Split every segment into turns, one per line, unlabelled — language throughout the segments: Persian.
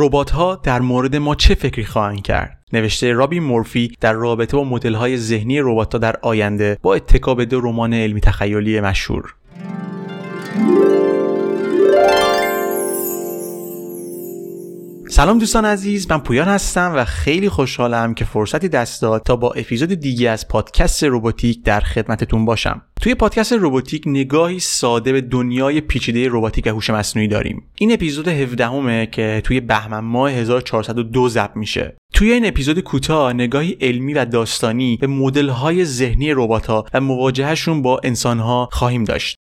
ربات ها در مورد ما چه فکری خواهند کرد؟ نوشته رابی مورفی در رابطه با مدل های ذهنی ربات در آینده با اتکا به دو رمان علمی تخیلی مشهور. سلام دوستان عزیز من پویان هستم و خیلی خوشحالم که فرصتی دست داد تا با اپیزود دیگه از پادکست روباتیک در خدمتتون باشم. توی پادکست روباتیک نگاهی ساده به دنیای پیچیده روباتیک و هوش مصنوعی داریم. این اپیزود 17 همه که توی بهمن ماه 1402 ضبط میشه. توی این اپیزود کوتاه نگاهی علمی و داستانی به مدل ذهنی ربات و مواجهشون با انسانها خواهیم داشت.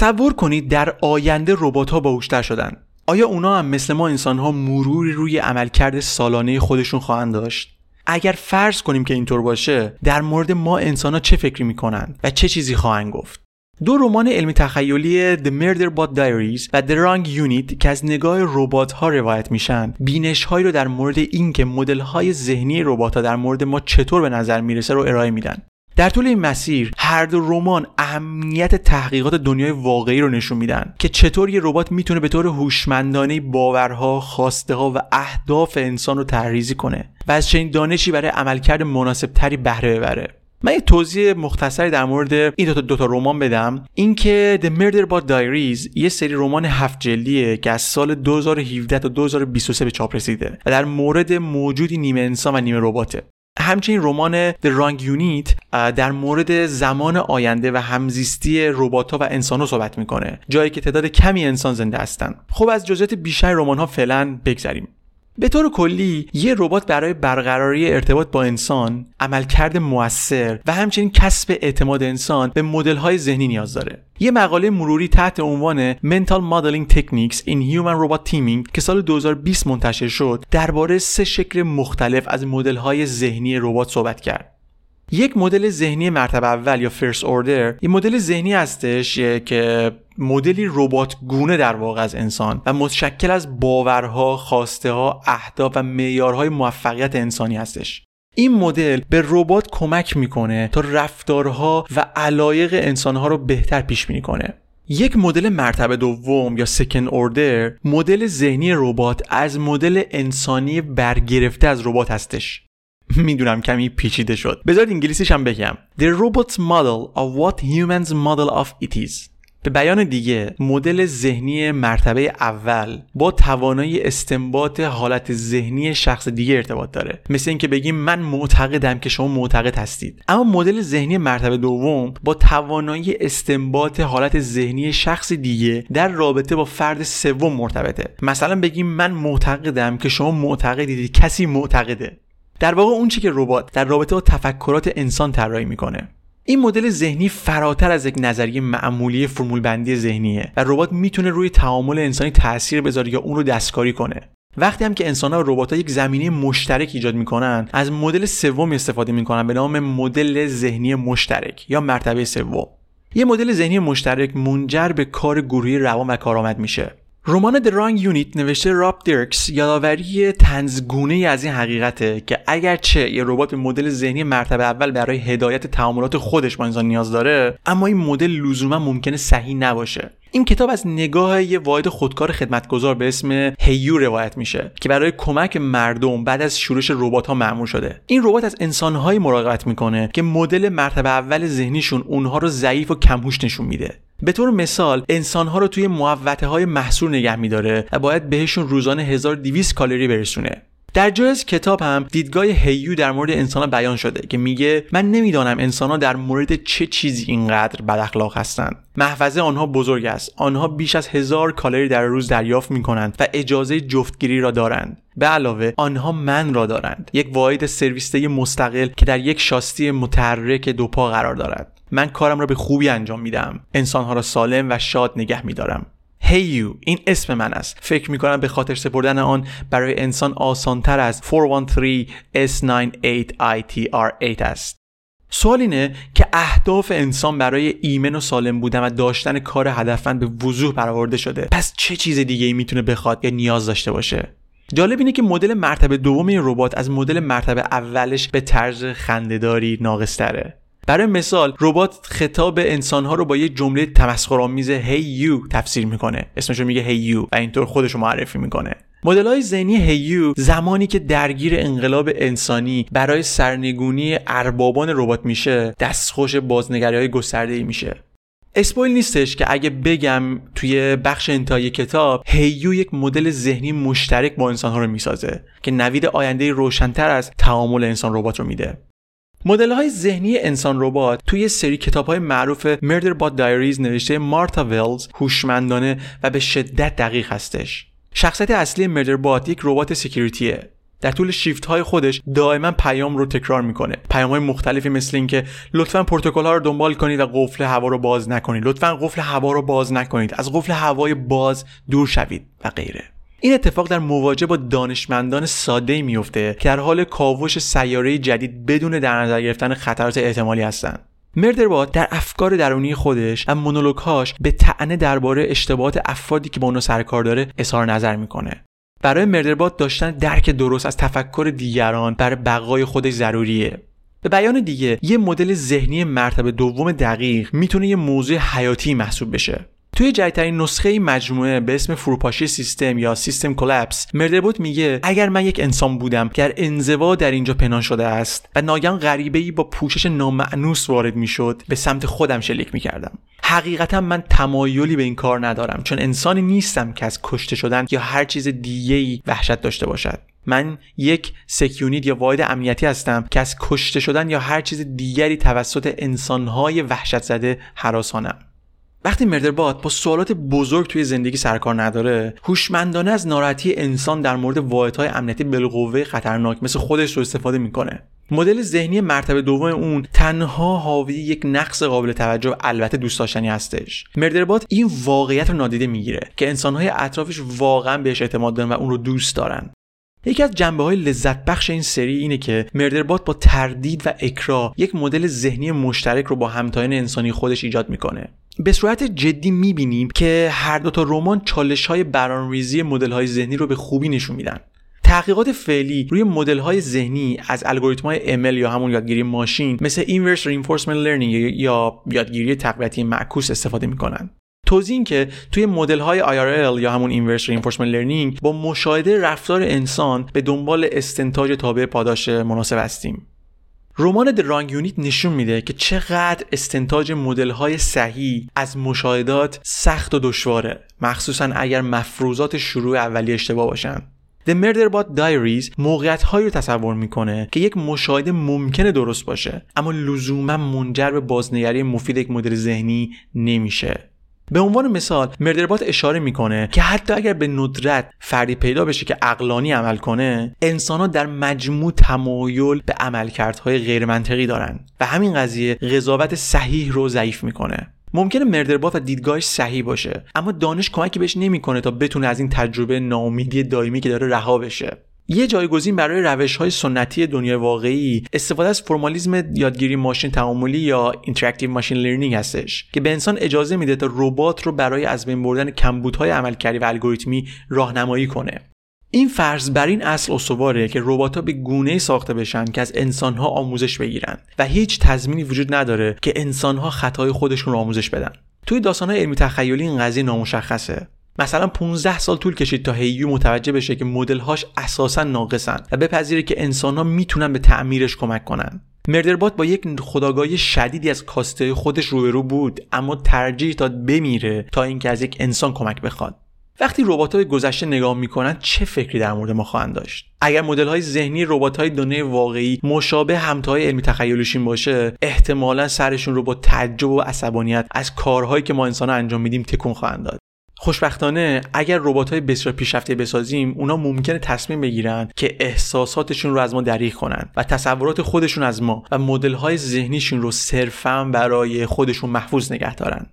تصور کنید در آینده ربات ها باهوشتر شدن. آیا اونا هم مثل ما انسان ها مروری روی عملکرد سالانه خودشون خواهند داشت؟ اگر فرض کنیم که اینطور باشه در مورد ما انسان ها چه فکری می‌کنند و چه چیزی خواهند گفت؟ دو رمان علمی تخیلی The Murder Bot Diaries و The Wrong Unit که از نگاه ربات ها روایت میشن بینش هایی رو در مورد اینکه مدل های ذهنی ربات ها در مورد ما چطور به نظر می‌رسه رو ارائه میدن. در طول این مسیر هر دو رمان اهمیت تحقیقات دنیای واقعی رو نشون میدن که چطور یه ربات می‌تونه به طور هوشمندانه باورها، خواسته ها و اهداف انسان رو تحریزی کنه و از چنین دانشی برای عملکرد مناسب تری بهره ببره. من یه توضیح مختصری در مورد این دوتا, دوتا رمان بدم. اینکه The Murder Bot Diaries یه سری رمان هفت جلدیه که از سال 2017 تا 2023 به چاپ رسیده و در مورد موجودی نیمه انسان و نیمه رباته. همچنین رمان The Wrong Unit در مورد زمان آینده و همزیستی ربات و انسان صحبت می‌کنه جایی که تعداد کمی انسان زنده هستن. خب از جزئیات بیشتر رمان ها فعلا بگذریم. به طور کلی یه ربات برای برقراری ارتباط با انسان عملکرد موثر و همچنین کسب اعتماد انسان به مدل های ذهنی نیاز داره. یه مقاله مروری تحت عنوان Mental Modeling Techniques in Human Robot Teaming که سال 2020 منتشر شد درباره سه شکل مختلف از مدل های ذهنی ربات صحبت کرد. یک مدل ذهنی مرتبه اول یا فرست اوردر یه مدل ذهنی هستش که مدلی ربات گونه در واقع از انسان و متشکل از باورها، خواسته ها، اهداف و معیارهای موفقیت انسانی هستش. این مدل به ربات کمک می‌کنه تا رفتارها و علایق انسانها رو بهتر پیش بینی کنه. یک مدل مرتبه دوم یا سکن اوردر مدل ذهنی ربات از مدل انسانی برگرفته از ربات هستش می‌دونم کمی پیچیده شد. بذارید انگلیسیش هم بگم. The robot's model of what humans model of it is. به بیان دیگه مدل ذهنی مرتبه اول با توانایی استنباط حالت ذهنی شخص دیگه ارتباط داره. مثل اینکه بگیم من معتقدم که شما معتقد هستید. اما مدل ذهنی مرتبه دوم با توانایی استنباط حالت ذهنی شخص دیگه در رابطه با فرد سوم مرتبطه. مثلا بگیم من معتقدم که شما معتقدید کسی معتقده. در واقع اون چی که ربات در رابطه با تفکرات انسان طراحی می‌کنه. این مدل ذهنی فراتر از یک نظریه معمولی فرمول بندی ذهنیه و ربات می‌تونه روی تعامل انسانی تاثیر بذاره یا اون رو دستکاری کنه. وقتی هم که انسان ها و ربات ها یک زمینه مشترک ایجاد می‌کنن از مدل سوم استفاده می‌کنن به نام مدل ذهنی مشترک یا مرتبه سوم. یه مدل ذهنی مشترک منجر به کار گروهی روان و کارآمد میشه. رمان The Wrong Unit نوشته راب درکس یادآوری تنزگونه ای از این حقیقته که اگرچه یه ربات به مدل ذهنی مرتبه اول برای هدایت تعاملات خودش با انسان نیاز داره اما این مدل لزوما ممکنه صحیح نباشه. این کتاب از نگاه یه واحد خودکار خدمتگذار به اسم هیو روایت میشه که برای کمک مردم بعد از شورش ربات ها معمول شده. این ربات از انسانهایی مراقبت می‌کنه که مدل مرتبه اول ذهنیشون اونها رو ضعیف و کمهوش نشون میده. به طور مثال انسانها رو توی محوطه های محصور نگه میداره و باید بهشون روزانه 1200 کالری برسونه. در جای از کتاب هم دیدگاه هیو در مورد انسان بیان شده که میگه من نمی‌دانم انسان ها در مورد چه چیزی اینقدر بد اخلاق هستند. محفظه آنها بزرگ است. آنها بیش از هزار کالری در روز دریافت می کنند و اجازه جفتگیری را دارند. به علاوه آنها من را دارند. یک واحد سرویسته مستقل که در یک شاستی متحرک دو پا قرار دارد. من کارم را به خوبی انجام میدم. انسانها را سالم و شاد نگه میدارم. Hey you این اسم من است. فکر می کنم به خاطر سپردن آن برای انسان آسانتر از 413 S98ITR8 است. سوال اینه که اهداف انسان برای ایمن و سالم بودن و داشتن کار هدفمند به وضوح برآورده شده. پس چه چیز دیگه ای می‌تونه بخواد یا نیاز داشته باشه؟ جالب اینه که مدل مرتبه دوم این ربات از مدل مرتبه اولش به طرز خندهداری ناقصتره. برای مثال ربات خطاب انسانها رو با یه جمله تمسخرآمیز هی hey یو تفسیر می‌کنه. اسمش رو میگه هی یو و اینطور خودش رو معرفی می‌کنه. مدل های ذهنی هیو زمانی که درگیر انقلاب انسانی برای سرنگونی اربابان ربات میشه دستخوش بازنگری های گسترده ای میشه. اسپویل نیستش که اگه بگم توی بخش انتهای کتاب هیو یک مدل ذهنی مشترک با انسانها رو می‌سازه که نوید آینده روشنتر از تعامل انسان ربات رو میده. مدل های ذهنی انسان ربات توی سری کتاب های معروف Murderbot Diaries نوشته مارتا ولز هوشمندانه و به شدت دقیق هستش. شخصیت اصلی Murderbot یک ربات security ه. در طول شیفت های خودش دائما پیام رو تکرار می‌کنه. پیام های مختلفی مثل اینکه لطفا پروتکل ها رو دنبال کنید و قفل هوا رو باز نکنید. لطفا قفل هوا رو باز نکنید. از قفل هوای باز دور شوید و غیره. این اتفاق در مواجهه با دانشمندان ساده میفته که در حال کاوش سیاره جدید بدون در نظر گرفتن خطرات احتمالی هستند. مردربات در افکار درونی خودش و مونولوگهاش به طعنه درباره اشتباهات افرادی که با اونو سرکار داره اظهار نظر می‌کنه. برای مردربات داشتن درک درست از تفکر دیگران برای بقای خودش ضروریه. به بیان دیگه یه مدل ذهنی مرتبه دوم دقیق می‌تونه یه موضوع حیاتی محسوب بشه. توی جدیدترین نسخه مجموعه به اسم فروپاشی سیستم یا سیستم کلپس مردربوت میگه اگر من یک انسان بودم که در انزوا در اینجا پنهان شده است و ناگهان غریبه ای با پوشش نامعنوس وارد می‌شد به سمت خودم شلیک می‌کردم. حقیقتا من تمایلی به این کار ندارم چون انسانی نیستم که از کشته شدن یا هر چیز دیگه ای وحشت داشته باشد. من یک سکیونیت یا واحد امنیتی هستم که از کشته شدن یا هر چیز دیگری توسط انسانهای وحشت زده حراسانم. وقتی مردربات با سوالات بزرگ توی زندگی سرکار نداره هوشمندانه از ناراحتی انسان در مورد واحدهای امنیتی بالقوه خطرناک مثل خودش رو استفاده می‌کنه. مدل ذهنی مرتبه دوم اون تنها حاوی یک نقص قابل توجه و البته دوست داشتنی هستش. مردربات این واقعیت رو نادیده می‌گیره که انسانهای اطرافش واقعا بهش اعتماد دارن و اون رو دوست دارن. یکی از جنبه های لذت بخش این سری اینه که مردربات با تردید و اکرا یک مدل ذهنی مشترک رو با همتایان انسانی خودش ایجاد می‌کنه. به صورت جدی می‌بینیم که هر دو تا رمان چالش های برانریزی مدل های ذهنی رو به خوبی نشون میدن. تحقیقات فعلی روی مدل های ذهنی از الگوریتم های ML یا همون یادگیری ماشین مثل Inverse Reinforcement Learning یا یادگیری تقویتی معکوس استفاده می‌کنن. توضیح این که توی مدل های IRL یا همون Inverse Reinforcement Learning با مشاهده رفتار انسان به دنبال استنتاج تابع پاداش مناسب هستیم. رمان Wrong Unit نشون میده که چقدر استنتاج مدل های صحیح از مشاهدات سخت و دشواره مخصوصا اگر مفروضات شروع اولی اشتباه باشن. The Murderbot Diaries موقعیت هایی رو تصور می‌کنه که یک مشاهده ممکنه درست باشه اما لزوما منجر به بازنگری مفید یک مدل ذهنی نمیشه. به عنوان مثال مردربات اشاره می‌کنه که حتی اگر به ندرت فردی پیدا بشه که اقلانی عمل کنه انسان ها در مجموع تمایل به عملکردهای غیرمنطقی دارن و همین قضیه قضاوت صحیح رو ضعیف می‌کنه. ممکنه Murderbot و دیدگاهش صحیح باشه اما دانش کمکی بهش نمی‌کنه تا بتونه از این تجربه ناامیدی دائمی که داره رها بشه. یه جایگزین برای روش های سنتی دنیای واقعی استفاده از فرمالیزم یادگیری ماشین تعاملی یا interactive machine learning هستش که به انسان اجازه میده تا ربات رو برای از بین بردن کمبودهای عملکردی و الگوریتمی راهنمایی کنه. این فرض بر این اصل استواره که ربات ها به گونه ساخته بشن که از انسان ها آموزش بگیرن و هیچ تضمینی وجود نداره که انسان ها خطای خودشون رو آموزش بدن. توی داستان علمی تخیلی این قضیه نامشخصه. مثلا 15 سال طول کشید تا هیو متوجه بشه که مدل‌هاش اساسا ناقصن و بپذیره که انسان‌ها می‌تونن به تعمیرش کمک کنن. مردربات با یک خداگاهی شدیدی از کاسته خودش روبرو بود اما ترجیح داد بمیره تا اینکه از یک انسان کمک بخواد. وقتی ربات های گذشته نگاه می‌کنن چه فکری در مورد ما خواهند داشت؟ اگر مدل های ذهنی ربات های دنیای واقعی مشابه همتای علمی تخیلشون باشه احتمالا سرشون رو با تعجب و عصبانیت از کارهایی که ما انسان انجام میدیم تکون خواهند داد. خوشبختانه اگر ربات های بسیار پیشرفته بسازیم اونا ممکنه تصمیم بگیرن که احساساتشون رو از ما دریغ کنن و تصورات خودشون از ما و مدل های ذهنیشون رو صرفا برای خودشون محفوظ نگه دارن.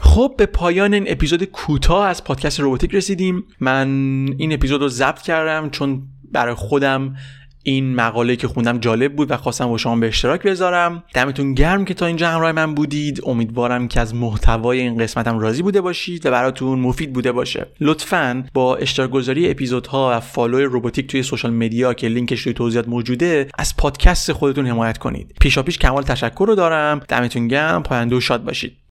خب به پایان این اپیزود کوتاه از پادکست روباتیک رسیدیم. من این اپیزود رو ضبط کردم چون برای خودم این مقاله که خوندم جالب بود و خواستم با شما به اشتراک بذارم. دمتون گرم که تا اینجا همراه من بودید. امیدوارم که از محتوای این قسمتم راضی بوده باشید و براتون مفید بوده باشه. لطفا با اشتراک گذاری اپیزودها و follow روباتیک توی social media که لینکش توی توضیحات موجوده از پادکست خودتون حمایت کنید. پیشاپیش کمال تشکر رو دارم. دمتون گرم. پاینده و شاد باشید.